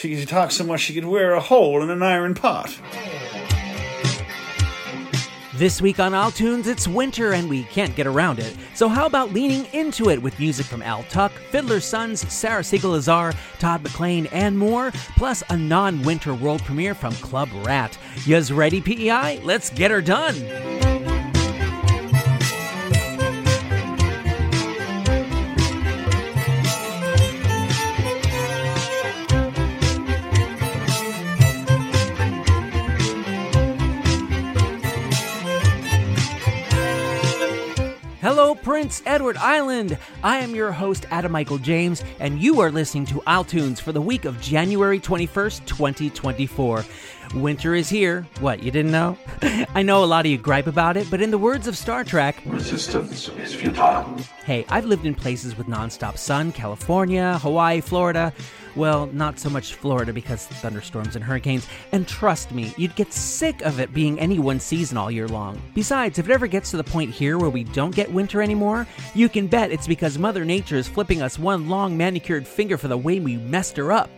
She could talk so much she could wear a hole in an iron pot. This week on isletunes, it's winter and we can't get around it. So, how about leaning into it with music from Al Tuck, Fiddlers' Sons, Sarah Segal-Lazar, Todd Maclean, and more, plus a non winter world premiere from Club Rat. Yous ready, PEI? Let's get her done! Prince Edward Island. I am your host, Adam Michael James, and you are listening to isletunes for the week of January 21st, 2024. Winter is here. What, you didn't know? I know a lot of you gripe about it, but in the words of Star Trek, resistance is futile. Hey, I've lived in places with nonstop sun California, Hawaii, Florida. Well, not so much Florida because thunderstorms and hurricanes. And trust me, you'd get sick of it being any one season all year long. Besides, if it ever gets to the point here where we don't get winter anymore, you can bet it's because Mother Nature is flipping us one long manicured finger for the way we messed her up.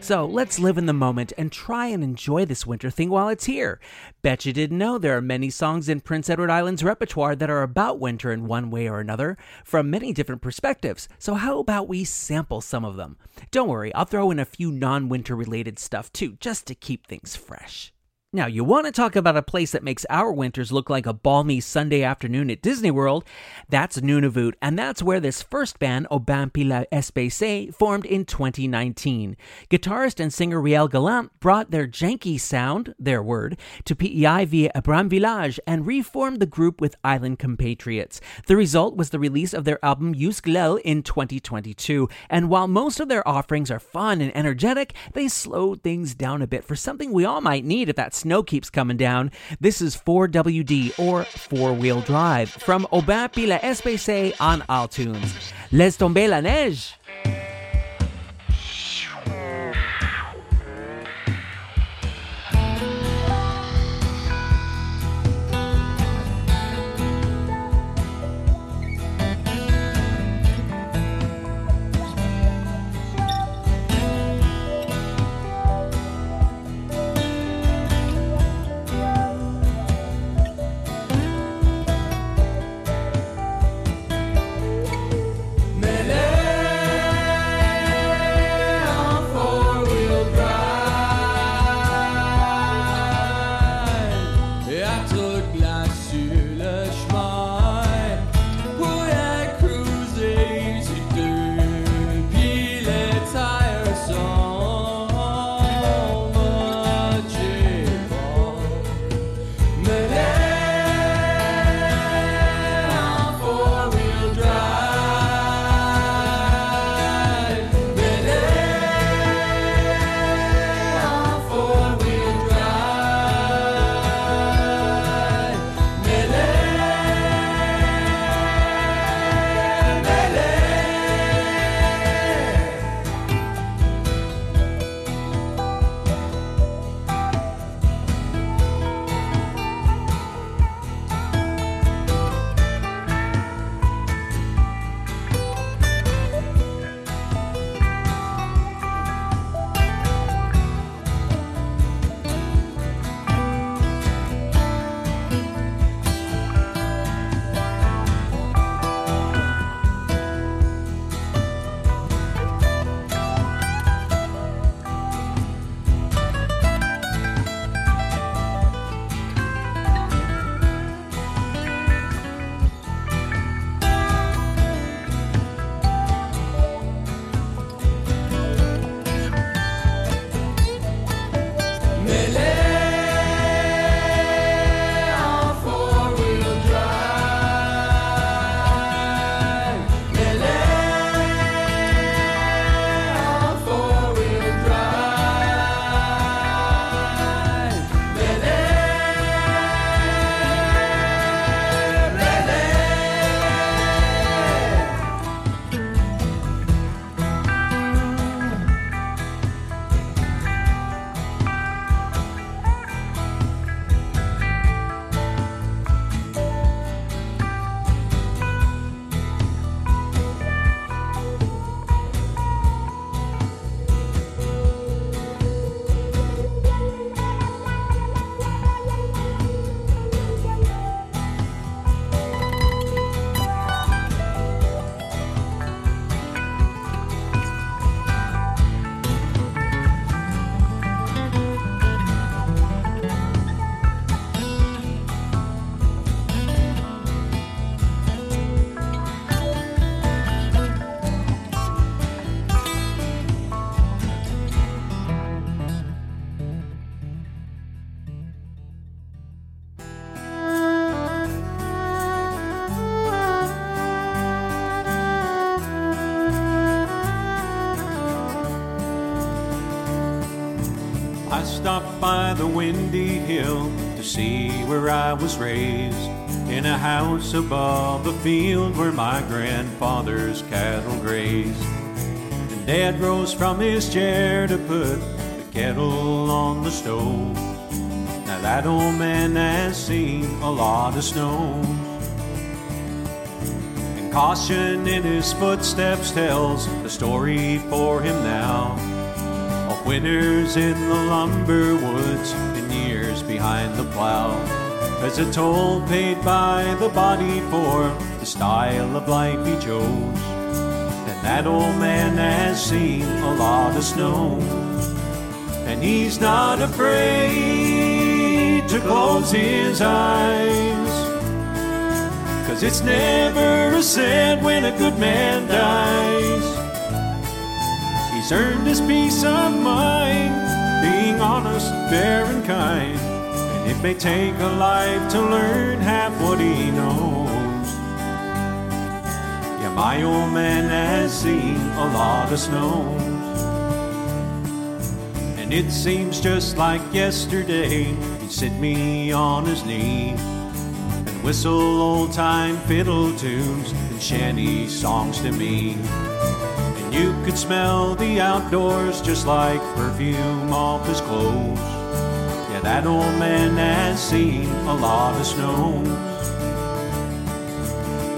So let's live in the moment and try and enjoy this winter thing while it's here. Bet you didn't know there are many songs in Prince Edward Island's repertoire that are about winter in one way or another from many different perspectives. So how about we sample some of them? Don't worry, I'll throw in a few non winter related stuff too, just to keep things fresh. Now, you want to talk about a place that makes our winters look like a balmy Sunday afternoon at Disney World? That's Nunavut, and that's where this first band, Puis La SBC, formed in 2019. Guitarist and singer Riel Gallant brought their janky sound, their word, to PEI via Abram Village and reformed the group with island compatriots. The result was the release of their album Yusglel in 2022, and while most of their offerings are fun and energetic, they slowed things down a bit for something we all might need at that snow keeps coming down. This is 4WD or four wheel drive from Aubin Puis La SBC on isletunes. Laisse tomber la neige. By the windy hill to see where I was raised. In a house above a field where my grandfather's cattle grazed. And Dad rose from his chair to put the kettle on the stove. Now that old man has seen a lot of snow. And caution in his footsteps tells the story for him now. Winters in the lumber woods and years behind the plow. As a toll paid by the body for the style of life he chose. And that old man has seen a lot of snow. And he's not afraid to close his eyes. Cause it's never a sin when a good man dies. He's earned his peace of mind, being honest, fair, and kind. And it may take a life to learn half what he knows. Yeah, my old man has seen a lot of snows. And it seems just like yesterday, he'd sit me on his knee and whistle old time fiddle tunes and shanty songs to me. You could smell the outdoors just like perfume off his clothes. Yeah, that old man has seen a lot of snows.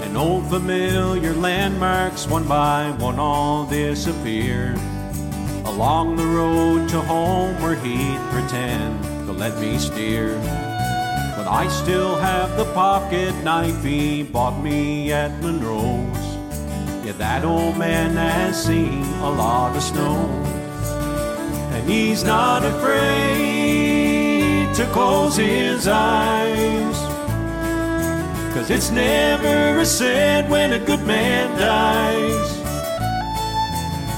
And old familiar landmarks, one by one, all disappear. Along the road to home where he'd pretend to let me steer. But I still have the pocket knife he bought me at Monroe's. Yeah, that old man has seen a lot of snow. And he's not afraid to close his eyes. Cause it's never a sad when a good man dies.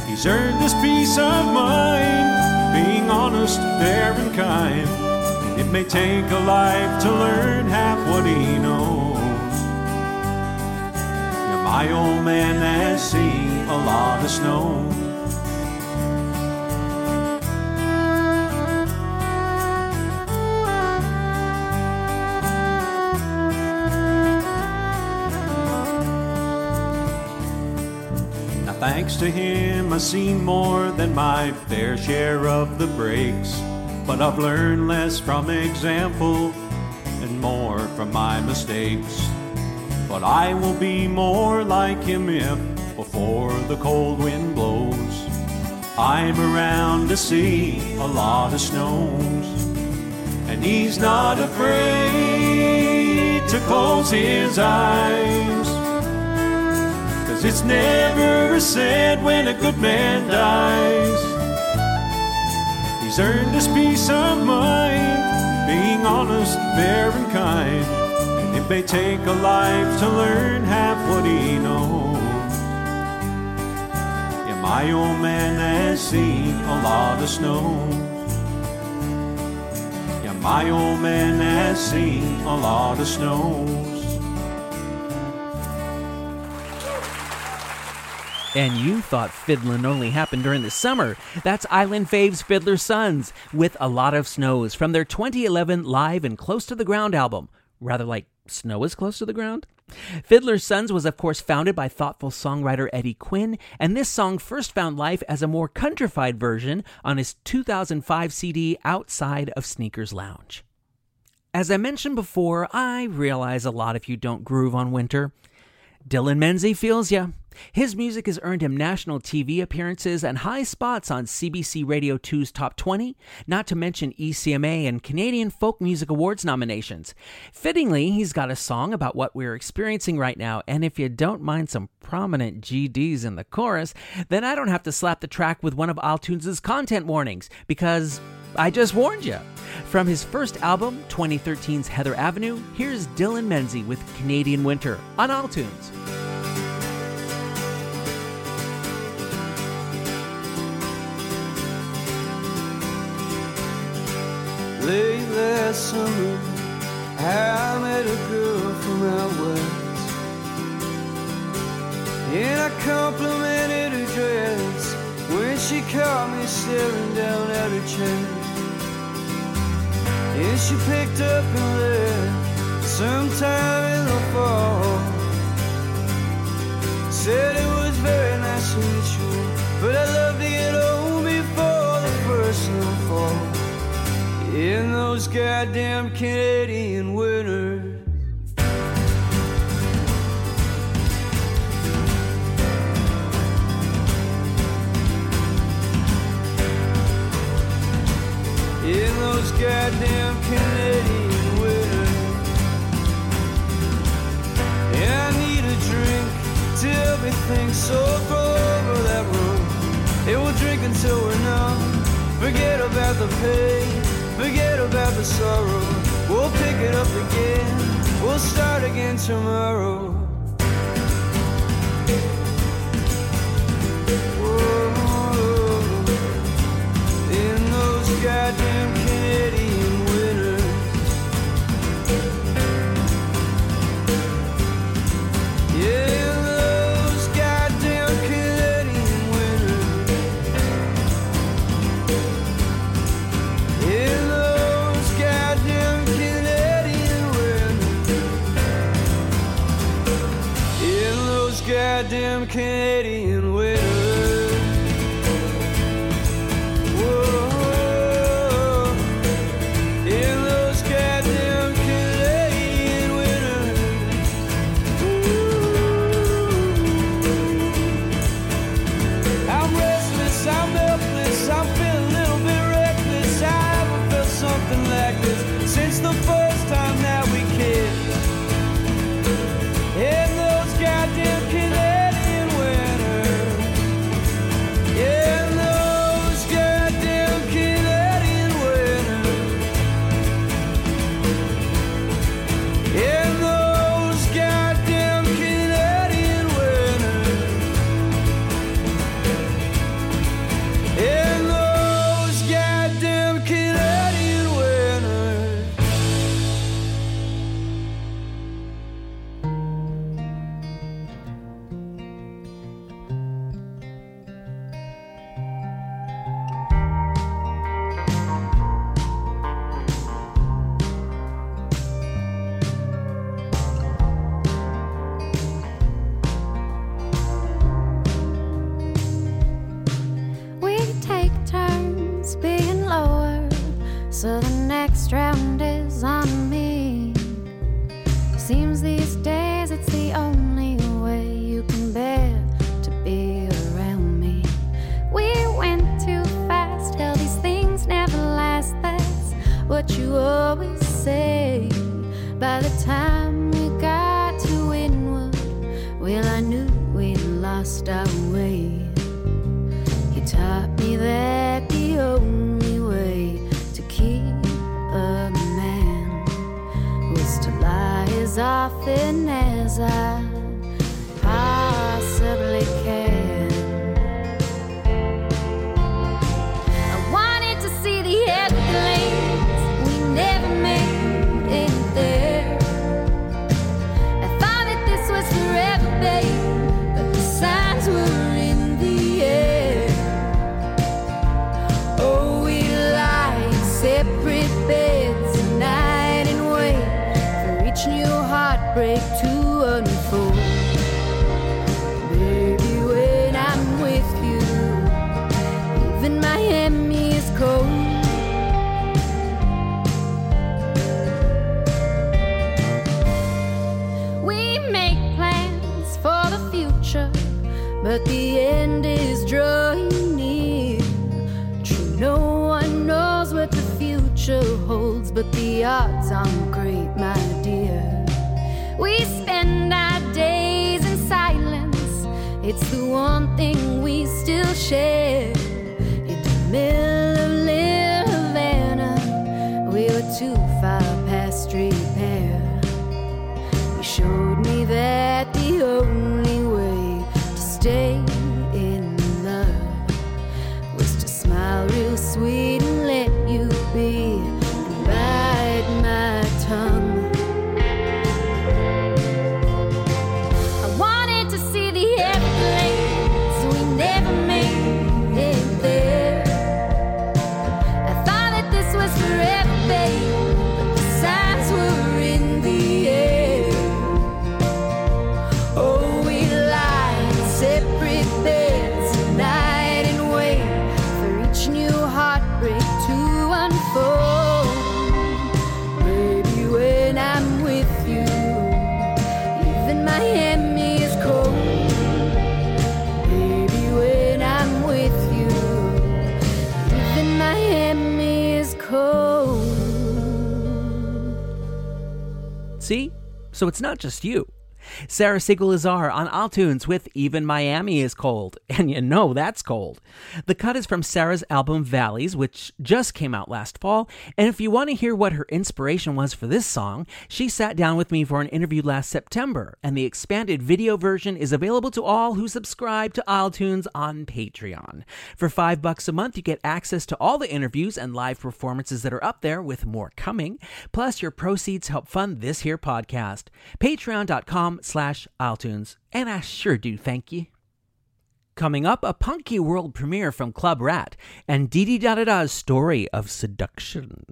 He's earned this peace of mind, being honest, fair, and kind. And it may take a life to learn half what he knows. My old man has seen a lot of snow. Now, thanks to him, I've seen more than my fair share of the breaks. But I've learned less from example and more from my mistakes. But I will be more like him if, before the cold wind blows, I'm around to see a lot of snows. And he's not afraid to close his eyes. Cause it's never sad when a good man dies. He's earned his peace of mind, being honest, fair, and kind. May take a life to learn half what he knows. Yeah, my old man has seen a lot of snow. Yeah, my old man has seen a lot of snows. And you thought fiddling only happened during the summer. That's Island Faves Fiddlers' Sons with a lot of snows from their 2011 Live and Close to the Ground album. Rather like snow is close to the ground? Fiddlers' Sons was, of course, founded by thoughtful songwriter Eddie Quinn, and this song first found life as a more countrified version on his 2005 CD Outside of Sneakers Lounge. As I mentioned before, I realize a lot of you don't groove on winter. Dylan Menzie feels ya. His music has earned him national TV appearances and high spots on CBC Radio 2's Top 20, not to mention ECMA and Canadian Folk Music Awards nominations. Fittingly, he's got a song about what we're experiencing right now, and if you don't mind some prominent GDs in the chorus, then I don't have to slap the track with one of isletunes' content warnings, because I just warned you. From his first album, 2013's Heather Avenue, here's Dylan Menzie with Canadian Winter on isletunes. Late last summer, I met a girl from out west. And I complimented her dress when she caught me staring down at her chest. And she picked up and left sometime in the fall. Said it was very nice to meet you, but I'd love to get over. in those goddamn Canadian winters. In those goddamn Canadian winters. Yeah, I need a drink till everything's so over that road. And we'll drink until we're numb. Forget about the pain of every sorrow. We'll pick it up again. We'll start again tomorrow. Whoa. In those goddamn goddamn Canadian way. the one thing we still share. So it's not just you. Sarah Segal-Lazar on isletunes with Even Miami is Cold. And you know that's cold. The cut is from Sarah's album Valleys, which just came out last fall. And if you want to hear what her inspiration was for this song, she sat down with me for an interview last September. And the expanded video version is available to all who subscribe to isletunes on Patreon. For five bucks a month, you get access to all the interviews and live performances that are up there, with more coming. Plus, your proceeds help fund this here podcast. Patreon.com slash isletunes, and I sure do thank you. Coming up, a punky world premiere from Club Rat and Dee Dee Da Da Da's story of seduction.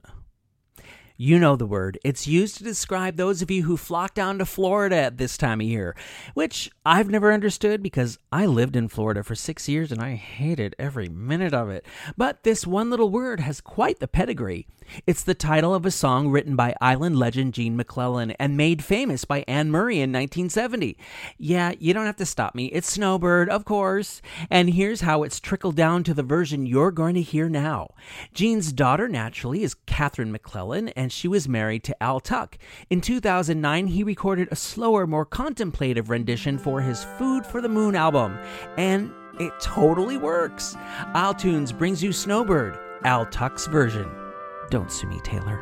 You know the word. It's used to describe those of you who flock down to Florida at this time of year, which I've never understood because I lived in Florida for six years and I hated every minute of it. But this one little word has quite the pedigree. It's the title of a song written by island legend Gene MacLellan and made famous by Anne Murray in 1970. Yeah, you don't have to stop me. It's Snowbird, of course. And here's how it's trickled down to the version you're going to hear now. Gene's daughter, naturally, is Catherine MacLellan, and she was married to Al Tuck. In 2009, he recorded a slower, more contemplative rendition for his Food for the Moon album. And it totally works. isletunes brings you Snowbird, Al Tuck's version. Don't sue me, Taylor.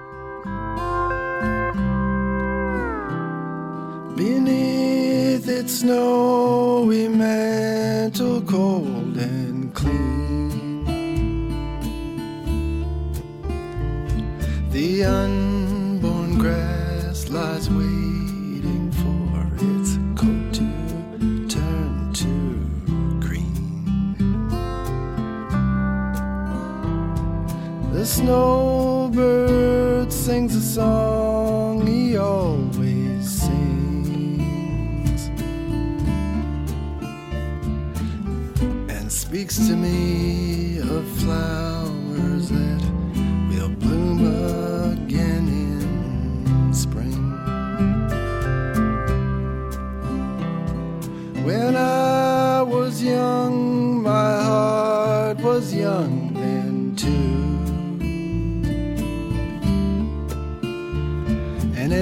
Beneath its snowy mantle, cold and clean, the unborn grass lies waiting The snowbird sings a song he always sings and speaks to me of flowers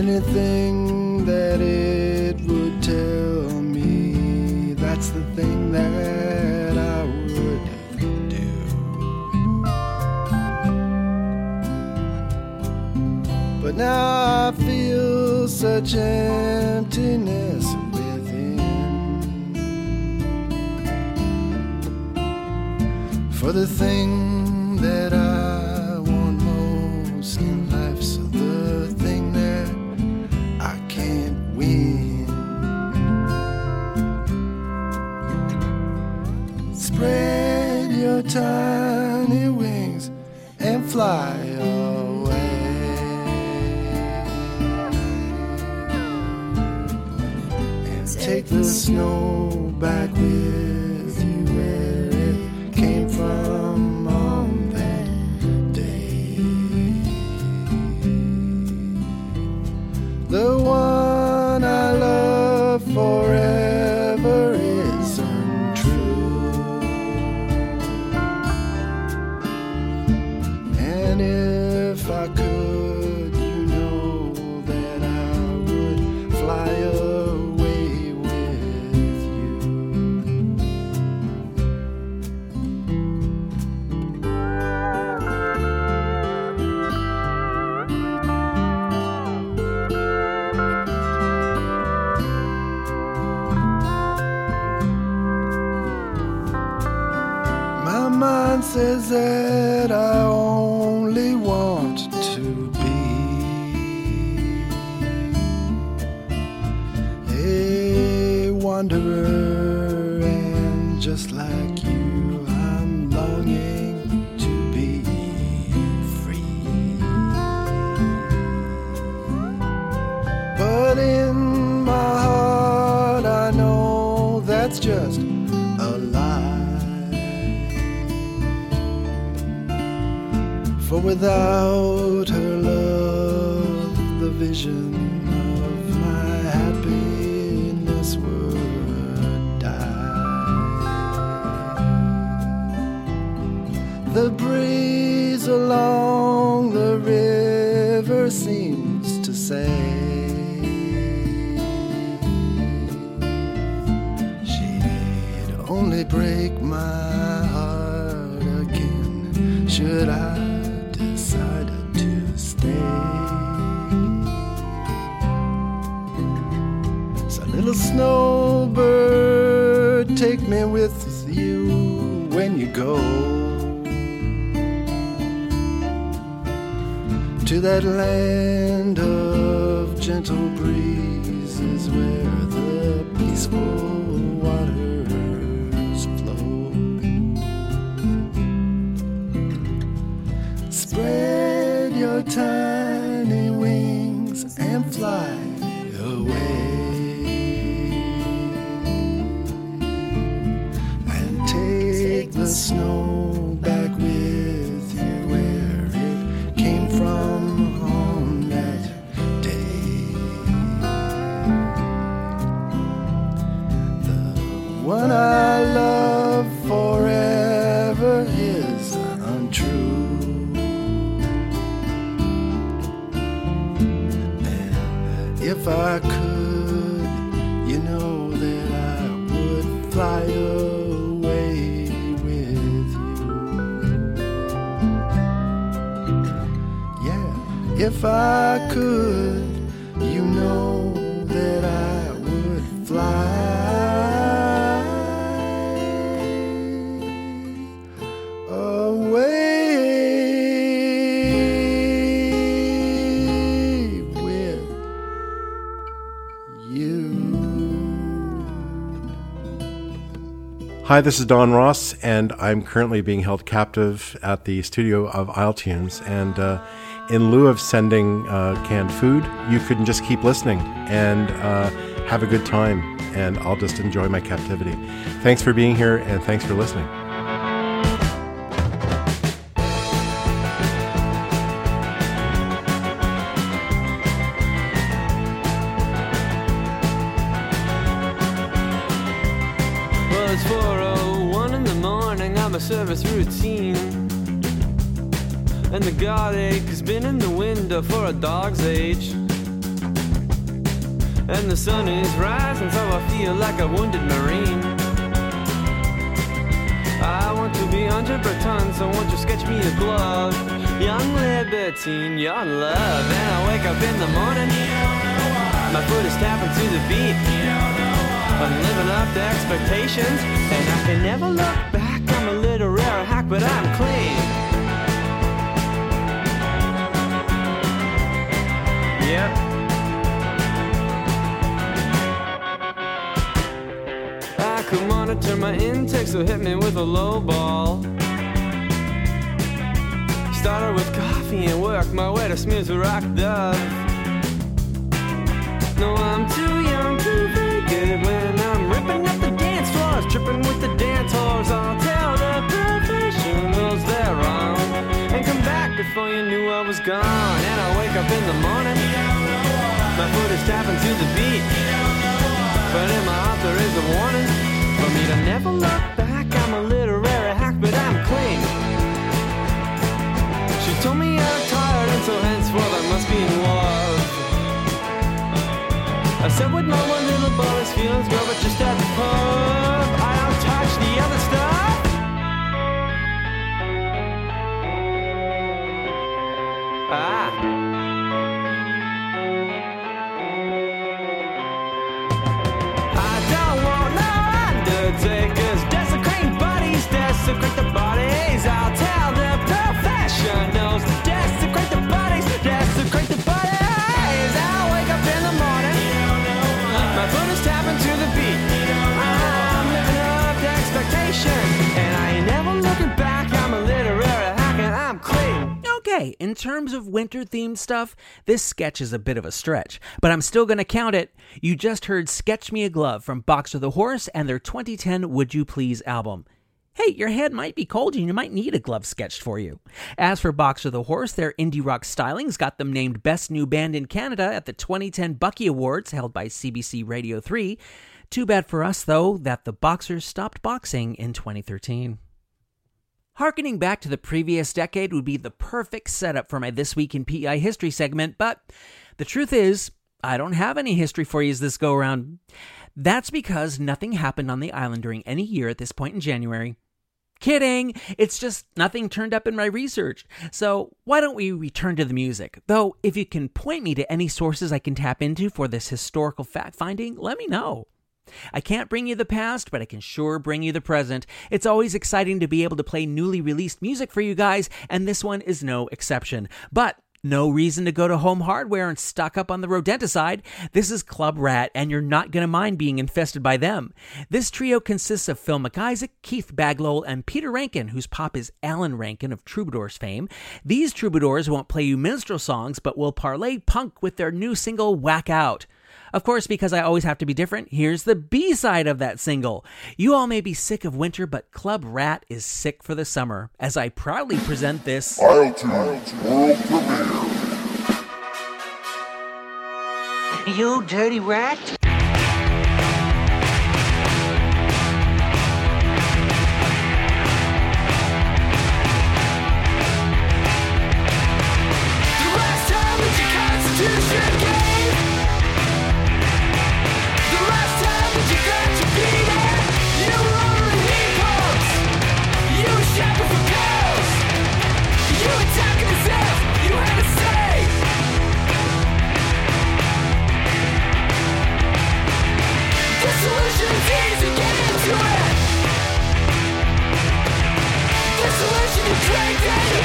anything that it would tell me, that's the thing that I would do. But now I feel such emptiness within. For the thing tiny wings and fly away. And take the snow back with along the river seems to say. She'd only break my heart again should I decide to stay. So, little snowbird, take me with you when you go. That land of gentle breezes where the peaceful waters flow. Spread your tiny wings and fly away. And take the snow if I could, you know that I would fly away with you. Hi, this is Don Ross, and I'm currently being held captive at the studio of Isletunes. And uh, in lieu of sending uh, canned food, you can just keep listening and uh, have a good time, and I'll just enjoy my captivity. Thanks for being here, and thanks for listening. Well, it's the ache has been in the window for a dog's age. And the sun is rising, so I feel like a wounded marine. I want to be under baton, so won't you sketch me a glove? Young libertine, your love. And I wake up in the morning, my foot is tapping to the beat. I'm living up to expectations, and I can never look back. I'm a little literary hack, but I'm clean. My intake, so hit me with a low ball. Started with coffee and worked my way to smooth rock dove. No, I'm too young to be good when I'm ripping up the dance floors, tripping with the dance whores. I'll tell the professionals they're wrong and come back before you knew I was gone. And I wake up in the morning, my foot is tapping to the beat, but in my heart there is a warning to never look back. I'm a literary hack, but I'm clean. She told me I'm tired, and so henceforth I must be in love. I said what no one little boy's feelings were, but just at the pub. I don't touch the other stuff. Ah. Okay, in terms of winter themed stuff, this sketch is a bit of a stretch, but I'm still going to count it. You just heard Sketch Me a Glove from Boxer the Horse and their 2010 Would You Please album. Hey, your head might be cold and you might need a glove sketched for you. As for Boxer the Horse, their indie rock stylings got them named Best New Band in Canada at the 2010 Bucky Awards held by CBC Radio 3. Too bad for us, though, that the Boxers stopped boxing in 2013. Harkening back to the previous decade would be the perfect setup for my This Week in PEI History segment, but the truth is, I don't have any history for you this go around. That's because nothing happened on the island during any year at this point in January. Kidding! It's just nothing turned up in my research. So, why don't we return to the music? Though, if you can point me to any sources I can tap into for this historical fact finding, let me know. I can't bring you the past, but I can sure bring you the present. It's always exciting to be able to play newly released music for you guys, and this one is no exception. But no reason to go to home hardware and stock up on the rodenticide. This is Club Rat, and you're not going to mind being infested by them. This trio consists of Phil McIsaac, Keith Baglow, and Peter Rankin, whose pop is Alan Rankin of Troubadours fame. These troubadours won't play you minstrel songs, but will parlay punk with their new single, Whack Out. Of course, because I always have to be different, here's the B side of that single. You all may be sick of winter, but Club Rat is sick for the summer, as I proudly present this. isletunes World Premiere. You dirty rat! Is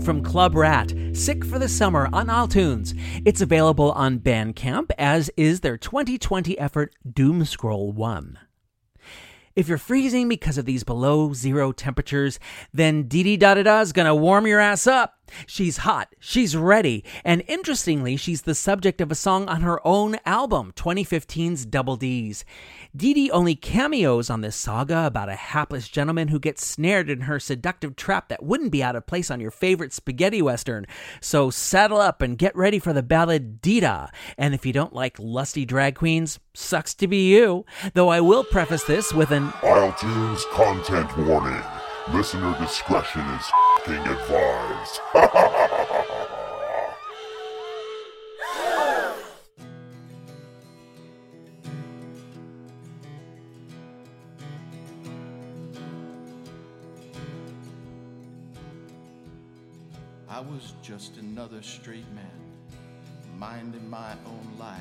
from Club Rat, Sick for the Summer on isletunes. It's available on Bandcamp, as is their 2020 effort Doom Scroll 1. If you're freezing because of these below zero temperatures, then Dee Dee Da Da Da is gonna warm your ass up. She's hot, she's ready, and interestingly, she's the subject of a song on her own album, 2015's Double D's. Dee Dee only cameos on this saga about a hapless gentleman who gets snared in her seductive trap that wouldn't be out of place on your favorite spaghetti western. So saddle up and get ready for the ballad Dita. And if you don't like lusty drag queens, sucks to be you. Though I will preface this with an i isletunes content warning. Listener discretion is I was just another straight man, minding my own life.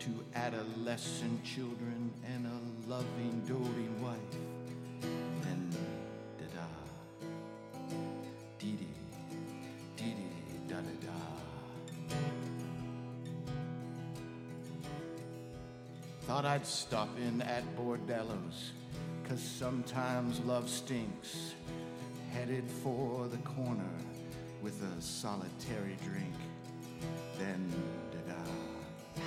Two adolescent children and a loving, doting wife. Thought I'd stop in at Bordello's, cause sometimes love stinks. Headed for the corner with a solitary drink. Then, da da.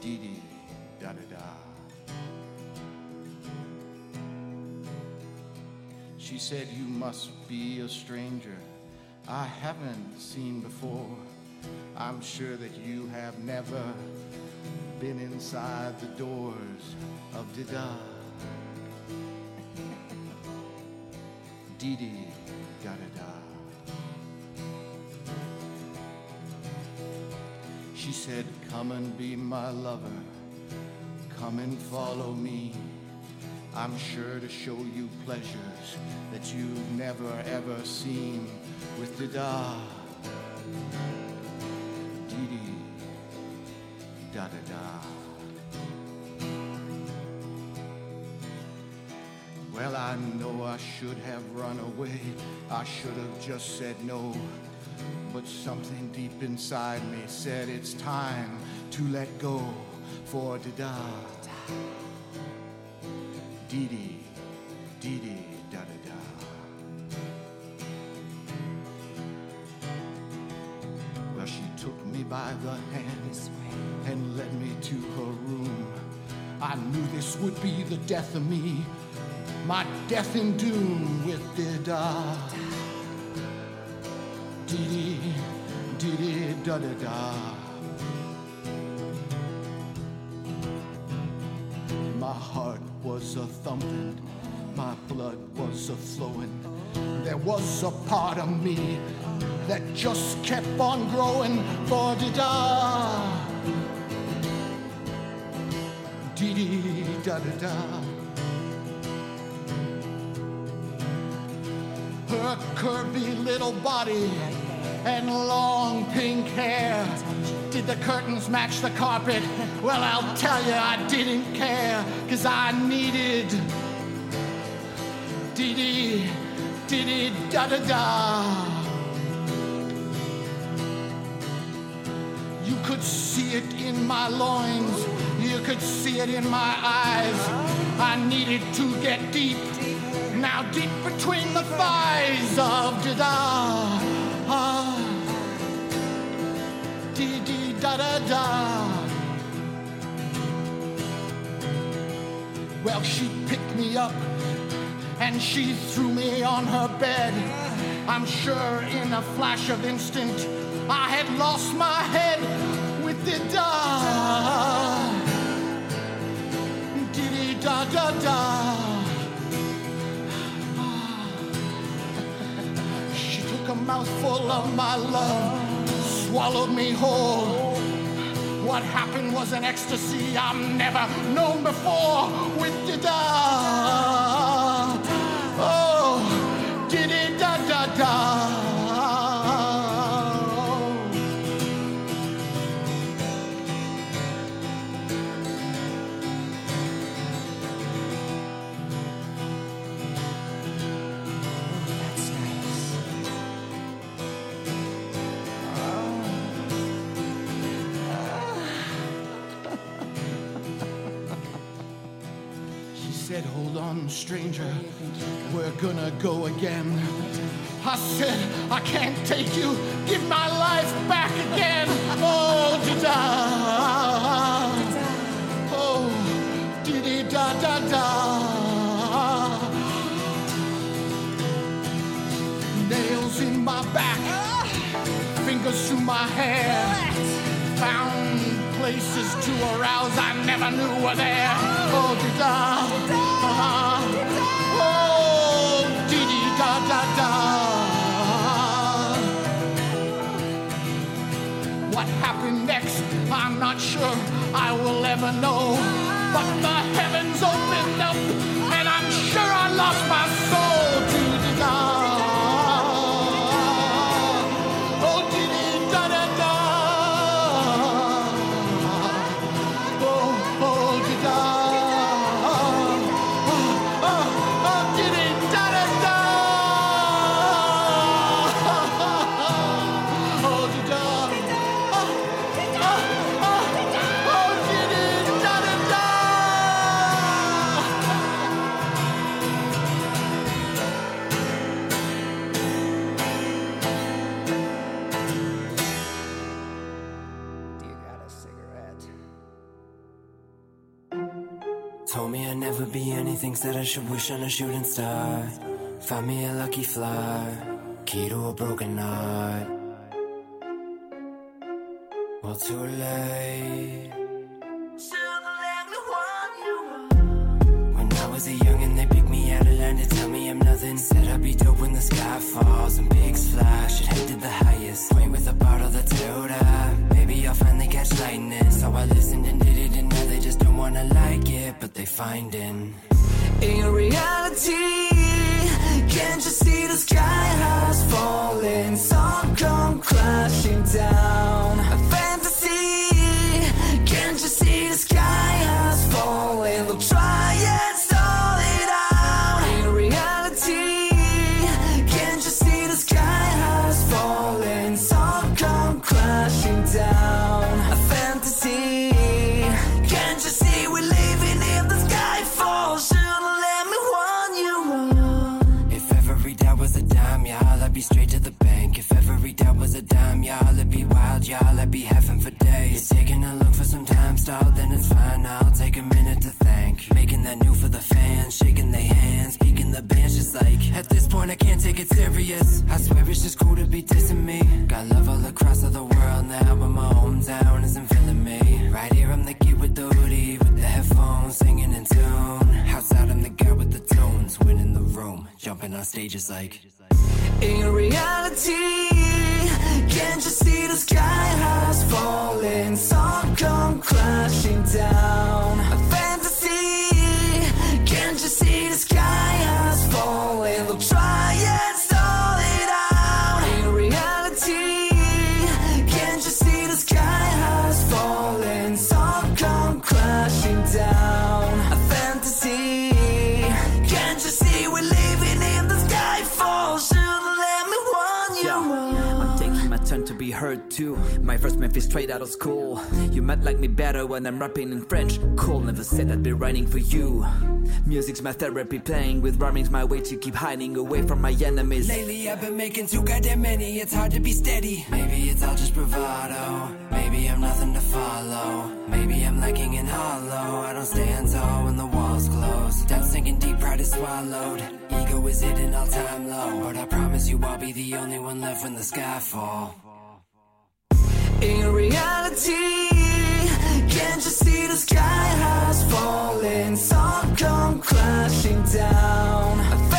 Dee dee, da da da. She said, You must be a stranger I haven't seen before. I'm sure that you have never been inside the doors of Dida. Didi da da da. She said, Come and be my lover. Come and follow me. I'm sure to show you pleasures that you've never ever seen with Dida. Didi da da da. Well, I know I should have run away. I should have just said no. But something deep inside me said it's time to let go for Dida. Didi, Didi, be the death of me, my death in doom with Dida. Didi, Didi, da da da. My heart was a thumping, my blood was a flowing. There was a part of me that just kept on growing for da Dee da da da. Her curvy little body and long pink hair. Did the curtains match the carpet? Well, I'll tell you, I didn't care, cause I needed dee dee, dee dee da da da. You could see it in my loins, could see it in my eyes. I needed to get deep, now deep between the thighs of da da. Da da da. Well, she picked me up and she threw me on her bed. I'm sure in a flash of instant, I had lost my head with the da. Da da da. She took a mouthful of my love, swallowed me whole. What happened was an ecstasy I've never known before with the da. Stranger, we're gonna go again. I said, I can't take you, give my life back again. Oh, da da. Oh, diddy da da da. Nails in my back, fingers through my hair. Found places to arouse I never knew were there. Oh, da da. Not sure I will ever know. But the heavens Should wish on a shooting star. Find me a lucky flower, key to a broken heart. Well, too late. When I was a youngin', they picked me out of line to tell me I'm nothing. Said I'd be dope when the sky falls and pigs fly. Should head to the highest point with a bottle that's up. Maybe I'll finally catch lightning. So I listened and did it, and now they just don't wanna like it, but they findin'. In reality, can't you see the sky has fallen? Some come crashing down. Dime, y'all, it'd be wild, y'all, I'd be having for days. Taking a look for some time stall, then it's fine, I'll take a minute to thank. Making that new for the fans, shaking their hands, peeking the bench, just like, at this point I can't take it serious. I swear it's just cool to be dissing me. Got love all across the world now, but my hometown isn't feeling me. Right here I'm the kid with the hoodie, with the headphones, singing in tune. Outside I'm the guy with the tunes, winning the room, jumping on stages like. In reality, can't you see the sky has fallen? Some first Memphis straight out of school. You might like me better when I'm rapping in French. Cool, never said I'd be writing for you. Music's my therapy, playing with rhyming's my way to keep hiding away from my enemies. Lately I've been making too goddamn many, it's hard to be steady. Maybe it's all just bravado. Maybe I'm nothing to follow. Maybe I'm lacking in hollow. I don't stand tall when the walls close. Down sinking deep, pride is swallowed. Ego is hidden all time low. But I promise you I'll be the only one left when the sky fall. In reality, can't you see the sky has fallen? Some come crashing down.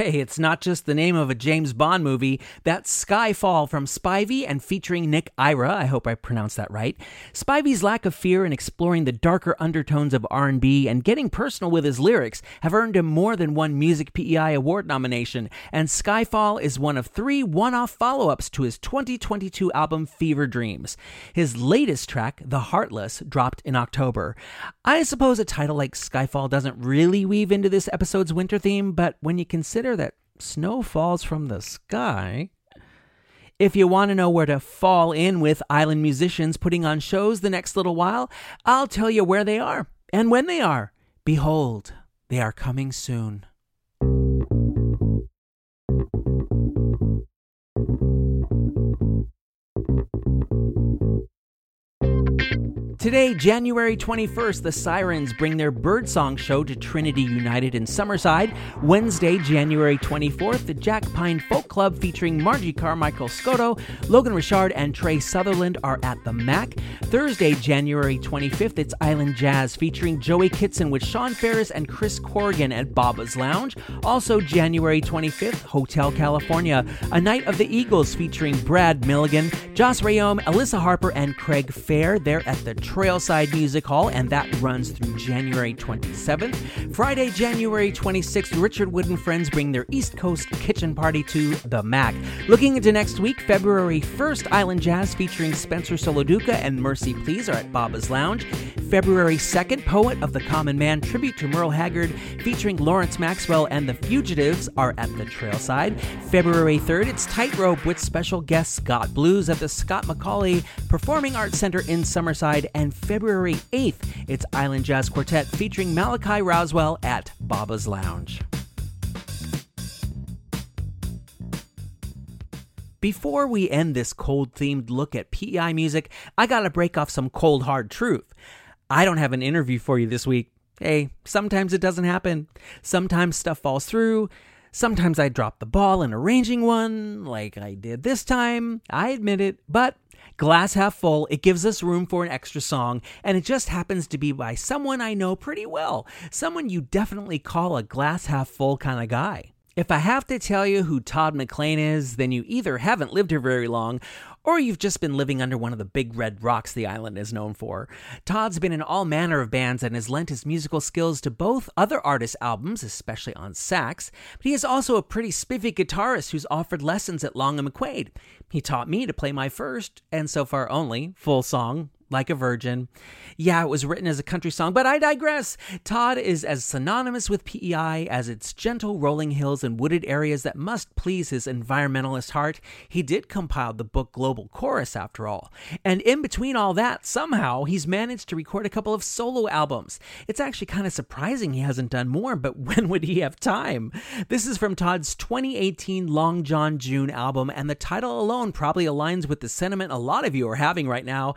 Hey, it's not just the name of a James Bond movie. That's Skyfall from Spivey and featuring Nick Ira. I hope I pronounced that right. Spivey's lack of fear in exploring the darker undertones of R&B and getting personal with his lyrics have earned him more than one Music PEI award nomination, and Skyfall is one of three one-off follow-ups to his 2022 album Fever Dreams. His latest track, The Heartless, dropped in October. I suppose a title like Skyfall doesn't really weave into this episode's winter theme, but when you consider that snow falls from the sky. If you want to know where to fall in with island musicians putting on shows the next little while, I'll tell you where they are and when they are. Behold, they are coming soon. Today, January 21st, the Sirens bring their Birdsong show to Trinity United in Summerside. Wednesday, January 24th, the Jack Pine Folk Club featuring Margie Carmichael Scotto, Logan Richard, and Trey Sutherland are at the MAC. Thursday, January 25th, it's Island Jazz featuring Joey Kitson with Sean Ferris and Chris Corrigan at Baba's Lounge. Also, January 25th, Hotel California, a night of the Eagles featuring Brad Milligan, Joss Rayom, Alyssa Harper, and Craig Fair. They're at the Trailside Music Hall, and that runs through January 27th. Friday, January 26th, Richard Wood and friends bring their East Coast kitchen party to the Mac. Looking into next week, February 1st, Island Jazz featuring Spencer Soloduca and Mercy Please are at Baba's Lounge. February 2nd, Poet of the Common Man tribute to Merle Haggard featuring Lawrence Maxwell and the Fugitives are at the Trailside. February 3rd, it's Tightrope with special guest Scott Blues at the Scott McCauley Performing Arts Center in Summerside. And February 8th, it's Island Jazz Quartet featuring Malachi Roswell at Baba's Lounge. Before we end this cold themed look at PEI music, I gotta break off some cold hard truth. I don't have an interview for you this week. Hey, sometimes it doesn't happen. Sometimes stuff falls through. Sometimes I drop the ball in arranging one, like I did this time. I admit it, but glass half full, it gives us room for an extra song, and it just happens to be by someone I know pretty well. Someone you definitely call a glass half full kind of guy. If I have to tell you who Todd Maclean is, then you either haven't lived here very long or you've just been living under one of the big red rocks the island is known for. Todd's been in all manner of bands and has lent his musical skills to both other artists' albums, especially on sax, but he is also a pretty spiffy guitarist who's offered lessons at Long and McQuade. He taught me to play my first, and so far only, full song, like a virgin. Yeah, it was written as a country song, but I digress. Todd is as synonymous with PEI as its gentle rolling hills and wooded areas that must please his environmentalist heart. He did compile the book Global Chorus, after all. And in between all that, somehow, he's managed to record a couple of solo albums. It's actually kind of surprising he hasn't done more, but when would he have time? This is from Todd's 2018 Long John June album, and the title alone probably aligns with the sentiment a lot of you are having right now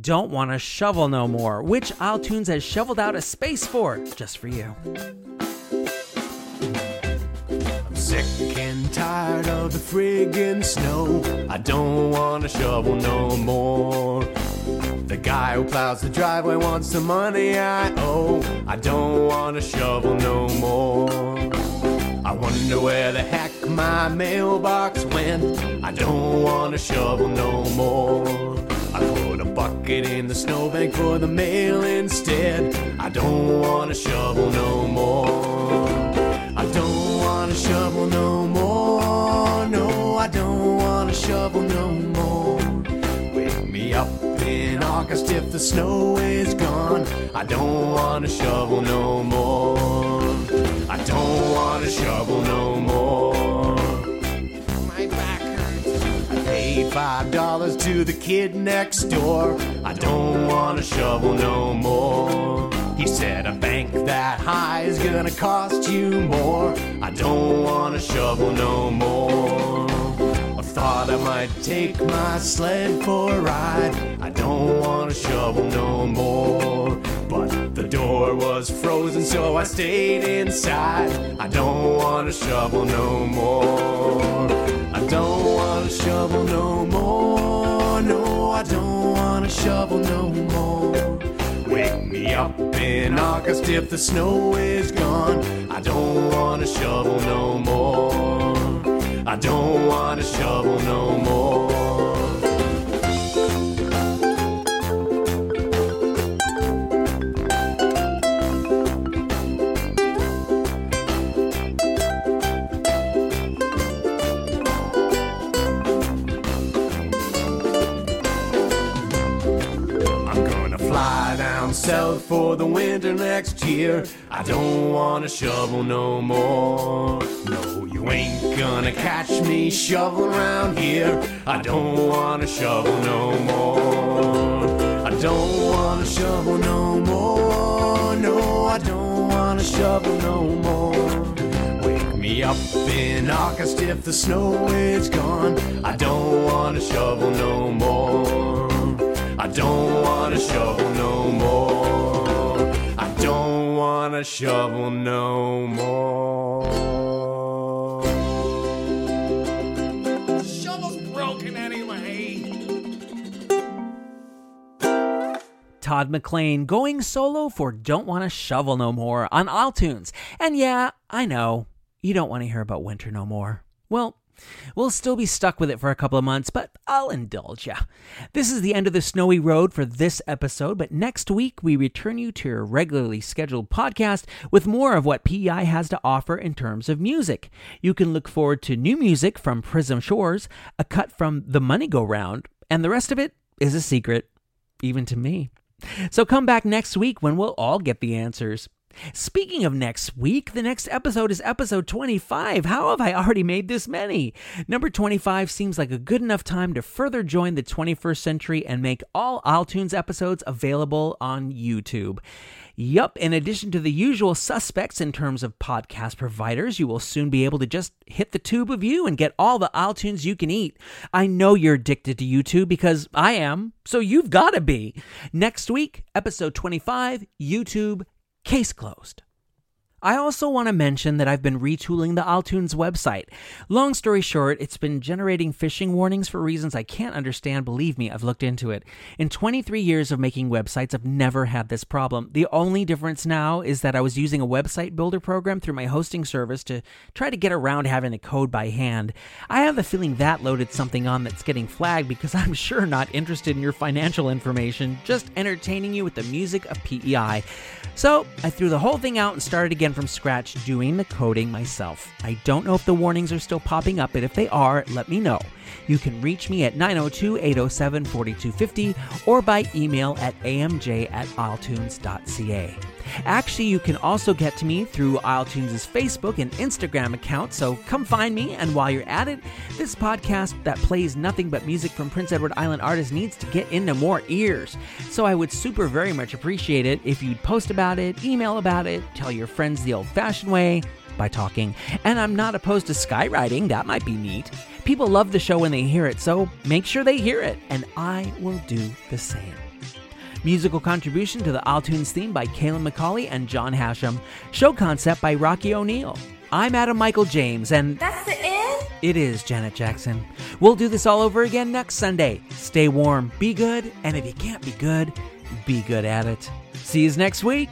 don't want to shovel no more, which isletunes has shoveled out a space for just for you. I'm sick and tired of the friggin' snow. I don't want to shovel no more. The guy who plows the driveway wants the money I owe. I don't want to shovel no more. I wonder where the heck my mailbox went. I don't want to shovel no more. I put a bucket in the snowbank for the mail instead. I don't wanna shovel no more. I don't wanna shovel no more. No, I don't wanna shovel no more. Wake me up in August if the snow is gone. I don't wanna shovel no more. I don't wanna shovel no more. Five dollars to the kid next door. I don't wanna shovel no more. He said a bank that high is gonna cost you more. I don't wanna shovel no more. I thought I might take my sled for a ride. I don't wanna shovel no more. But the door was frozen, so I stayed inside. I don't wanna shovel no more. I don't wanna shovel no more. No, I don't wanna shovel no more. Wake me up in August if the snow is gone. I don't wanna shovel no more. I don't wanna shovel no more. For the winter next year. I don't wanna shovel no more. No, you ain't gonna catch me shoveling around here. I don't wanna shovel no more. I don't wanna shovel no more. No, I don't wanna shovel no more. Wake me up in August if the snow is gone. I don't wanna shovel no more. I don't wanna shovel no more. I don't wanna shovel no more. Shovel's broken anyway. Todd Maclean going solo for Don't Want to Shovel No More on isletunes. And yeah, I know, you don't want to hear about winter no more. Well, We'll still be stuck with it for a couple of months, but I'll indulge ya. This is the end of the snowy road for this episode, but next week we return you to your regularly scheduled podcast with more of what PEI has to offer in terms of music. You can look forward to new music from Prism Shores, a cut from The Money Go Round, and the rest of it is a secret, even to me. So come back next week when we'll all get the answers. Speaking of next week, the next episode is episode 25. How have I already made this many? Number 25 seems like a good enough time to further join the 21st century and make all isletunes episodes available on YouTube. Yup, in addition to the usual suspects in terms of podcast providers, you will soon be able to just hit the tube of you and get all the isletunes you can eat. I know you're addicted to YouTube because I am, so you've got to be. Next week, episode 25, YouTube Case closed. I also want to mention that I've been retooling the isletunes website. Long story short, it's been generating phishing warnings for reasons I can't understand. Believe me, I've looked into it. In 23 years of making websites, I've never had this problem. The only difference now is that I was using a website builder program through my hosting service to try to get around having the code by hand. I have the feeling that loaded something on that's getting flagged because I'm sure not interested in your financial information, just entertaining you with the music of PEI. So I threw the whole thing out and started again from scratch doing the coding myself. I don't know if the warnings are still popping up, but if they are, let me know. You can reach me at 902 807 4250 or by email at amj at isletunes.ca. Actually, you can also get to me through isletunes' Facebook and Instagram account, so come find me. And while you're at it, this podcast that plays nothing but music from Prince Edward Island artists needs to get into more ears. So I would super very much appreciate it if you'd post about it, email about it, tell your friends the old fashioned way by talking. And I'm not opposed to skywriting, that might be neat. People love the show when they hear it, so make sure they hear it, and I will do the same. Musical contribution to the isletunes theme by Kaylin McCauley and John Hashem. Show concept by Rocky O'Neill. I'm Adam Michael James, and That's the end? it is Janet Jackson. We'll do this all over again next Sunday. Stay warm, be good, and if you can't be good, be good at it. See you next week.